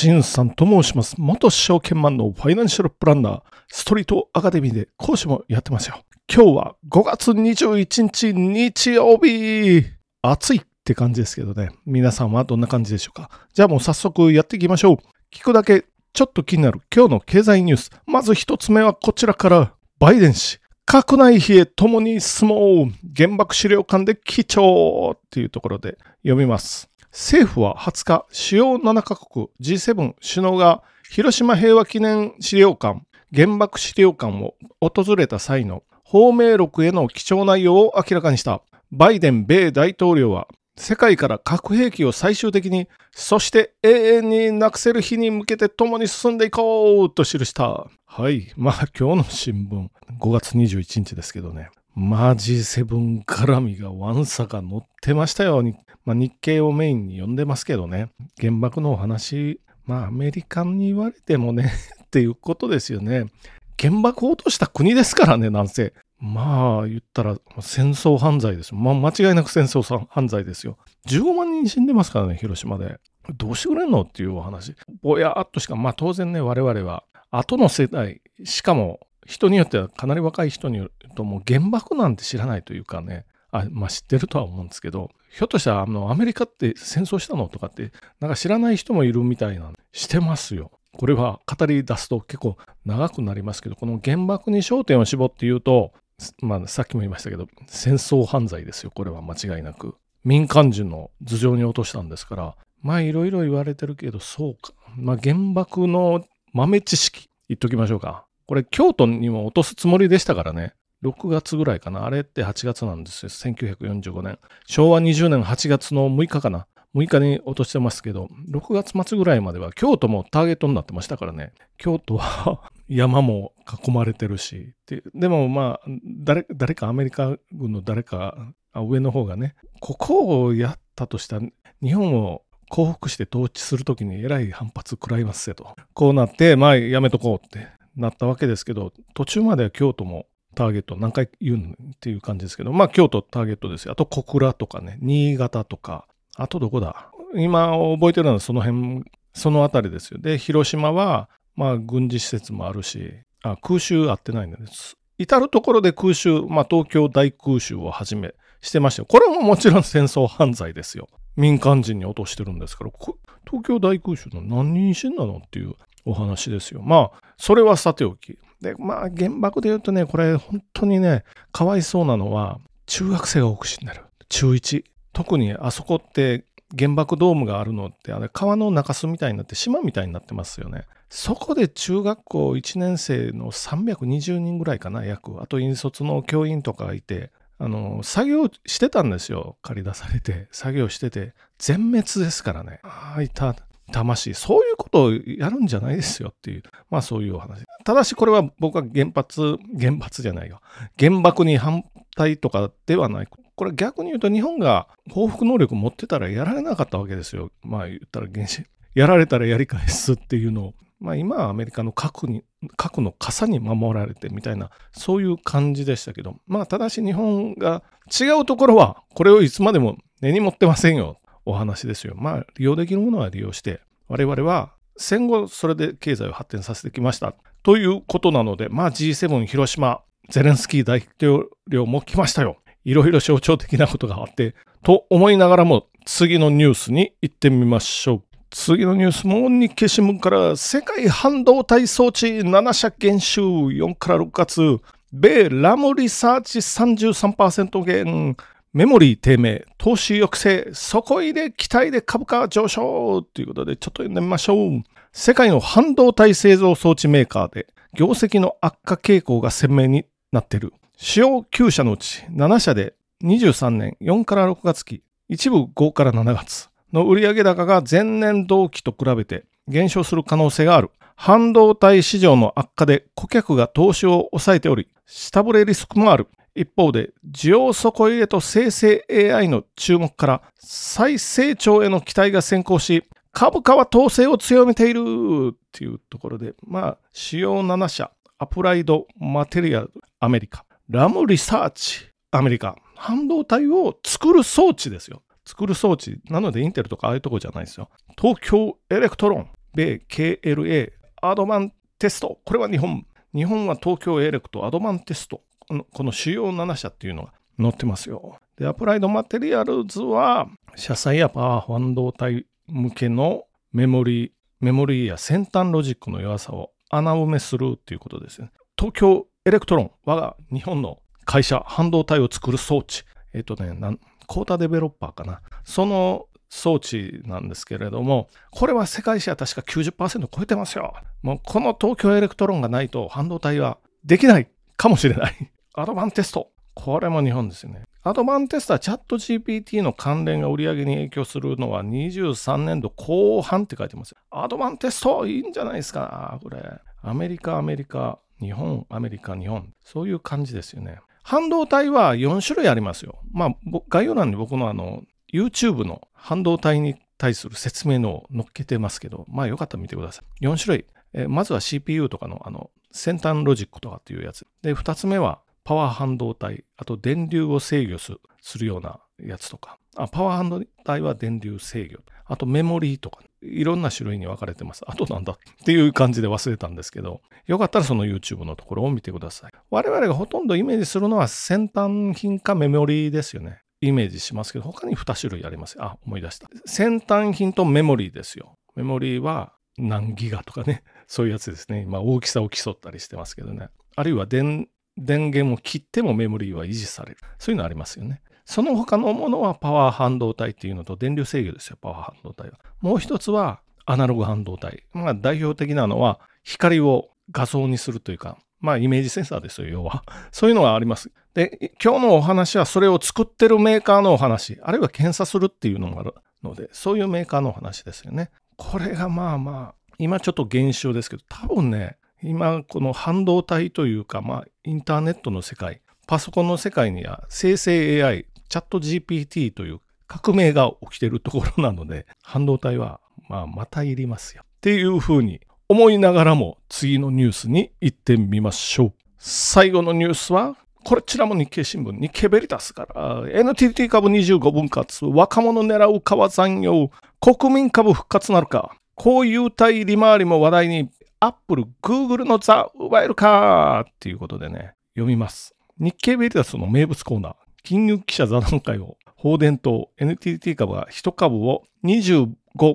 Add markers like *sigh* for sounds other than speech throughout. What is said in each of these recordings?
しんさんと申します。元証券マンのファイナンシャルプランナー、ストリートアカデミーで講師もやってますよ。今日は5月21日日曜日暑いって感じですけどね。皆さんはどんな感じでしょうか？じゃあもう早速やっていきましょう。聞くだけちょっと気になる今日の経済ニュース。まず一つ目はこちらから。バイデン氏。核内秘へ共に進もう。原爆資料館で貴重っていうところで読みます。政府は20日、主要7カ国 G7 首脳が広島平和記念資料館、原爆資料館を訪れた際の芳名録への貴重内容を明らかにした。バイデン米大統領は世界から核兵器を最終的に、そして永遠になくせる日に向けて共に進んでいこうと記した。はい。まあ今日の新聞、5月21日ですけどね。まあ G7 絡みがワンサが載ってましたように。まあ、日経をメインに読んでますけどね。原爆のお話、まあアメリカに言われてもね *laughs* っていうことですよね。原爆を落とした国ですからね、なんせ。まあ言ったら戦争犯罪です。まあ間違いなく戦争犯罪ですよ。15万人死んでますからね、広島で。どうしてくれんの？っていうお話。ぼやっとしか、まあ当然ね、我々は後の世代、しかも人によってはかなり若い人によるともう原爆なんて知らないというかね、あまあ知ってるとは思うんですけど、ひょっとしたらあのアメリカって戦争したのとかってなんか知らない人もいるみたいなん、してますよ。これは語り出すと結構長くなりますけど、この原爆に焦点を絞って言うと、まあ、さっきも言いましたけど、戦争犯罪ですよ、これは間違いなく。民間人の頭上に落としたんですから、まあいろいろ言われてるけど、そうか。まあ原爆の豆知識、言っときましょうか。これ京都にも落とすつもりでしたからね。6月ぐらいかな。あれって8月なんですよ。1945年。昭和20年8月の6日かな。6日に落としてますけど、6月末ぐらいまでは京都もターゲットになってましたからね。京都は *laughs* 山も囲まれてるし。でもまあ誰、誰かアメリカ軍の誰か、上の方がね、ここをやったとしたら、日本を降伏して統治するときにえらい反発食らいますせと。こうなって、まあやめとこうってなったわけですけど、途中までは京都もターゲット何回言うのっていう感じですけど、まあ京都ターゲットですよ。あと小倉とかね、新潟とか、あとどこだ？今覚えてるのはその辺、その辺りですよ。で、広島は、まあ軍事施設もあるし、あ空襲あってないんです。至るところで空襲、まあ東京大空襲をはじめしてましたよ。これももちろん戦争犯罪ですよ。民間人に落としてるんですから、東京大空襲の何人死んだのっていうお話ですよ。まあ、それはさておき。で、まあ、原爆で言うとね、これ本当にね、かわいそうなのは、中学生が多く死んでる。中1。特にあそこって原爆ドームがあるのって、あれ川の中州みたいになって島みたいになってますよね。そこで中学校1年生の320人ぐらいかな、約。あと引率の教員とかがいて、あの、作業してたんですよ。借り出されて、作業してて。全滅ですからね。ああいた魂、そういうことをやるんじゃないですよっていう、まあそういうお話。ただしこれは僕は原発、原発じゃないよ。原爆に反対とかではない。これ逆に言うと日本が報復能力持ってたらやられなかったわけですよ。まあ言ったら原子、やられたらやり返すっていうのを。まあ今はアメリカの核に、核の傘に守られてみたいな、そういう感じでしたけど、まあただし日本が違うところは、これをいつまでも根に持ってませんよ。お話ですよ。まあ、利用できるものは利用して、我々は戦後それで経済を発展させてきました。ということなので、まあ G7 広島、ゼレンスキー大統領も来ましたよ。いろいろ象徴的なことがあって、と思いながらも次のニュースに行ってみましょう。次のニュースも日経新聞から世界半導体装置7社減収4から6月米ラムリサーチ33%減メモリー低迷、投資抑制、底入れ期待で株価上昇ということで、ちょっと読んでみましょう。世界の半導体製造装置メーカーで、業績の悪化傾向が鮮明になっている。主要9社のうち7社で23年4から6月期、一部5から7月の売上高が前年同期と比べて減少する可能性がある。半導体市場の悪化で顧客が投資を抑えており、下振れリスクもある。一方で、需要底入れと生成 AI の注目から再成長への期待が先行し、株価は騰勢を強めているっていうところで、まあ、主要7社、アプライドマテリアルアメリカ、ラムリサーチアメリカ、半導体を作る装置ですよ。作る装置。なのでインテルとかああいうとこじゃないですよ。東京エレクトロン、米 KLA アドバンテスト。これは日本。日本は東京エレクトアドバンテスト。この主要7社っていうのが載ってますよ。で、アプライドマテリアルズは、車載やパワー半導体向けのメモリー、メモリーや先端ロジックの弱さを穴埋めするっていうことですね。東京エレクトロン、我が日本の会社、半導体を作る装置。えっ、とね、コータデベロッパーかな。その装置なんですけれども、これは世界シェア確か90%超えてますよ。もうこの東京エレクトロンがないと半導体はできないかもしれない。アドバンテスト。これも日本ですよね。アドバンテストはチャット GPT の関連が売り上げに影響するのは23年度後半って書いてます。アドバンテストいいんじゃないですかこれ。アメリカ、アメリカ、日本、アメリカ、日本。そういう感じですよね。半導体は4種類ありますよ。まあ、概要欄に僕のあの、YouTube の半導体に対する説明のを載っけてますけど、まあよかったら見てください。4種類。えまずは CPU とかのあの先端ロジックとかっていうやつ。で、2つ目はパワー半導体、あと電流を制御するようなやつとか。あパワー半導体は電流制御。あとメモリーとか、いろんな種類に分かれてます。あとなんだっていう感じで忘れたんですけど、よかったらその YouTube のところを見てください。我々がほとんどイメージするのは先端品かメモリーですよね。イメージしますけど、他に2種類あります。あ、思い出した。先端品とメモリーですよ。メモリーは何ギガとかね、そういうやつですね。まあ大きさを競ったりしてますけどね。あるいは電電源を切ってもメモリーは維持される。そういうのありますよね。その他のものはパワー半導体っていうのと電流制御ですよ、パワー半導体は。もう一つはアナログ半導体。まあ代表的なのは光を画像にするというか、まあイメージセンサーですよ、要は。そういうのがあります。で、今日のお話はそれを作ってるメーカーのお話、あるいは検査するっていうのもあるので、そういうメーカーのお話ですよね。これがまあまあ、今ちょっと減少ですけど、多分ね、今この半導体というか、まあ、インターネットの世界、パソコンの世界には生成 AI、チャット GPT という革命が起きてるところなので、半導体はまあまたいりますよ。っていうふうに思いながらも次のニュースに行ってみましょう。最後のニュースは、こちらも日経新聞、日経ベリタスから、NTT 株25分割、若者狙う川残業、国民株復活なるか、こういう体利回りも話題にアップル、グーグルのザ奪えるかっていうことでね、読みます。日経ベリタスの名物コーナー、金融記者座談会を、放電と NTT 株が1株を25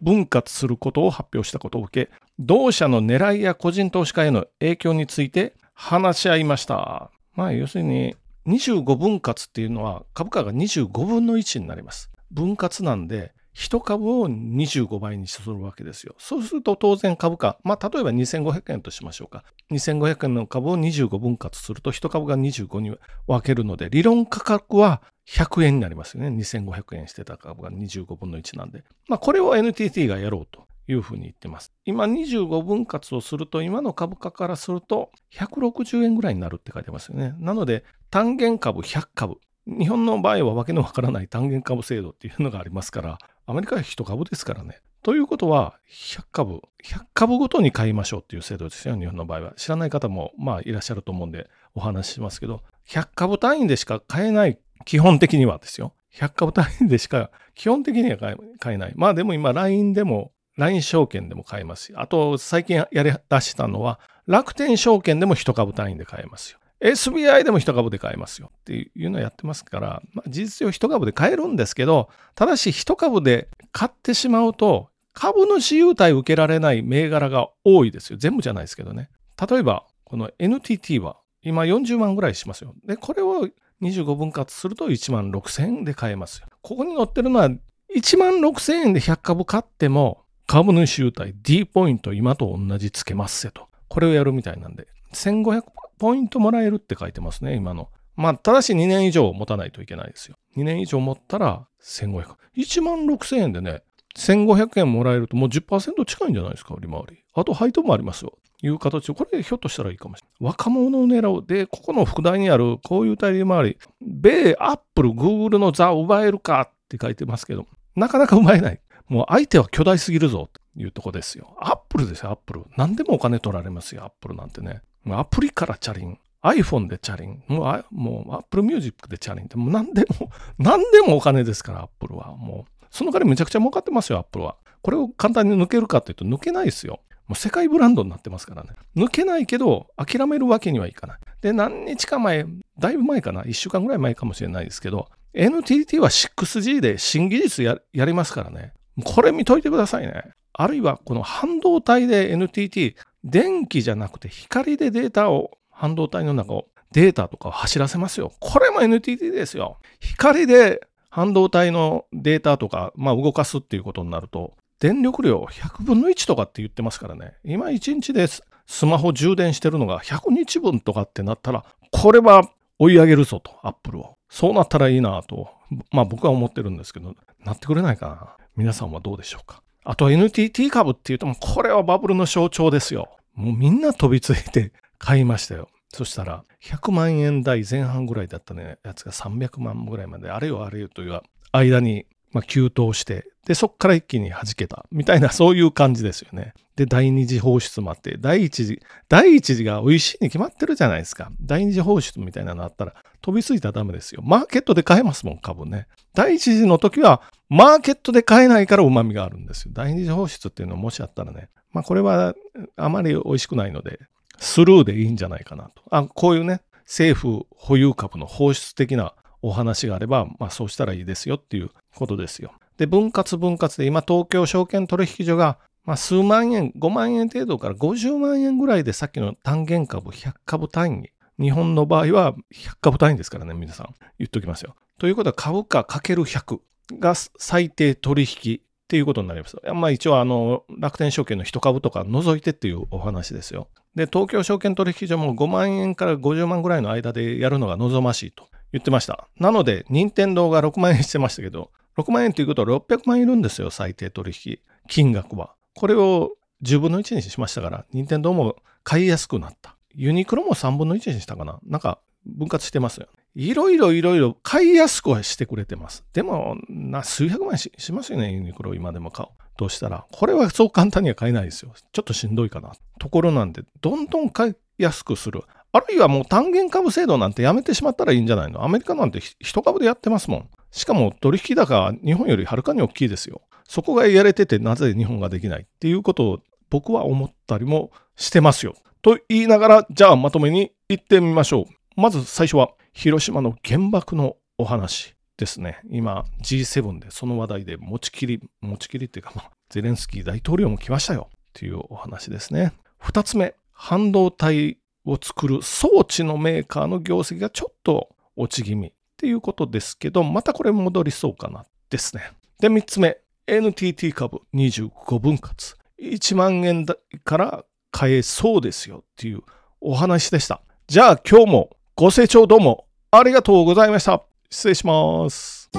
分割することを発表したことを受け、同社の狙いや個人投資家への影響について話し合いました。まあ、要するに、25分割っていうのは株価が25分の1になります。分割なんで、1株を25倍にするわけですよ。そうすると当然株価、まあ例えば2500円としましょうか。2500円の株を25分割すると1株が25に分けるので、理論価格は100円になりますよね。2500円してた株が25分の1なんで。まあこれを NTT がやろうというふうに言ってます。今25分割をすると今の株価からすると160円ぐらいになるって書いてますよね。なので単元株100株。日本の場合はわけのわからない単元株制度っていうのがありますから、アメリカは1株ですからね。ということは、100株、100株ごとに買いましょうっていう制度ですよ、日本の場合は。知らない方もまあいらっしゃると思うんでお話ししますけど、100株単位でしか買えない、基本的にはですよ。100株単位でしか基本的には買えない。まあでも今 LINE でも、LINE 証券でも買えますし、あと最近やり出したのは楽天証券でも1株単位で買えますよ。SBI でも1株で買えますよっていうのをやってますから、まあ、事実上1株で買えるんですけど、ただし1株で買ってしまうと、株主優待受けられない銘柄が多いですよ。全部じゃないですけどね。例えば、この NTT は今40万ぐらいしますよ。で、これを25分割すると1万6000円で買えますよ。ここに載ってるのは1万6000円で100株買っても株主優待 D ポイント今と同じつけますせと。これをやるみたいなんで、1500ポイントもらえるって書いてますね、今の。まあ、ただし2年以上持たないといけないですよ。2年以上持ったら1500。1万6000円でね、1500円もらえるともう10%近いんじゃないですか、利回り。あと配当もありますよ。いう形で、これひょっとしたらいいかもしれない。若者を狙う。で、ここの副題にあるこういう代理回り、米、アップル、グーグルの座を奪えるかって書いてますけど、なかなか奪えない。もう相手は巨大すぎるぞというとこですよ。アップルですよ、アップル。何でもお金取られますよ、アップルなんてね。アプリからチャリン。iPhone でチャリン。もう、もう Apple Music でチャリンって、もう何でも、*laughs* 何でもお金ですから、Apple は。もう、その代わりめちゃくちゃ儲かってますよ、Apple は。これを簡単に抜けるかっていうと抜けないですよ。もう世界ブランドになってますからね。抜けないけど、諦めるわけにはいかない。で、何日か前、だいぶ前かな、1週間ぐらい前かもしれないですけど、NTT は 6G で新技術やりますからね。これ見といてくださいね。あるいはこの半導体で NTT、電気じゃなくて光でデータを、半導体の中をデータとかを走らせますよ。これも NTT ですよ。光で半導体のデータとか、まあ、動かすっていうことになると、電力量100分の1とかって言ってますからね。今1日でスマホ充電してるのが100日分とかってなったら、これは追い上げるぞと、アップルを。そうなったらいいなと、まあ僕は思ってるんですけど、なってくれないかな。皆さんはどうでしょうか？あと NTT 株っていうと、これはバブルの象徴ですよ。もうみんな飛びついて *laughs* 買いましたよ。そしたら、100万円台前半ぐらいだったね、やつが300万ぐらいまで、あれよあれよという間にまあ、急騰して、で、そこから一気に弾けた、みたいな、そういう感じですよね。で、第二次放出もあって、第一次、第一次が美味しいに決まってるじゃないですか。第二次放出みたいなのあったら、飛びついたらダメですよ。マーケットで買えますもん、株ね。第一次の時は、マーケットで買えないから旨味があるんですよ。第二次放出っていうのもしあったらね、まあ、これはあまり美味しくないので、スルーでいいんじゃないかなと。あ、こういうね、政府保有株の放出的なお話があれば、まあそうしたらいいですよっていうことですよ。で、分割分割で今東京証券取引所が、まあ、数万円、5万円程度から50万円ぐらいでさっきの単元株100株単位。日本の場合は100株単位ですからね、皆さん。言っときますよ。ということは株価かける100が最低取引っていうことになります。まあ一応あの楽天証券の1株とか除いてっていうお話ですよ。で、東京証券取引所も5万円から50万ぐらいの間でやるのが望ましいと。言ってました。なので、任天堂が6万円してましたけど、6万円ということは600万いるんですよ、最低取引金額は。これを10分の1にしましたから、任天堂も買いやすくなった。ユニクロも3分の1にしたかななんか分割してますよ。いろいろいろいろ買いやすくはしてくれてます。でも、な数百万ししますよね、ユニクロ今でも買う。としたら、これはそう簡単には買えないですよ。ちょっとしんどいかな。ところなんで、どんどん買いやすくする。あるいはもう単元株制度なんてやめてしまったらいいんじゃないの？アメリカなんて一株でやってますもん。しかも取引高は日本よりはるかに大きいですよ。そこがやれててなぜ日本ができないっていうことを僕は思ったりもしてますよ。と言いながら、じゃあまとめに行ってみましょう。まず最初は広島の原爆のお話ですね。今 G7 でその話題で持ちきり、持ちきりっていうか、まあ、ゼレンスキー大統領も来ましたよっていうお話ですね。二つ目、半導体を作る装置のメーカーの業績がちょっと落ち気味っていうことですけど、またこれ戻りそうかなですね。で、3つ目、NTT 株25分割。1万円から買えそうですよっていうお話でした。じゃあ今日もご清聴どうもありがとうございました。失礼します。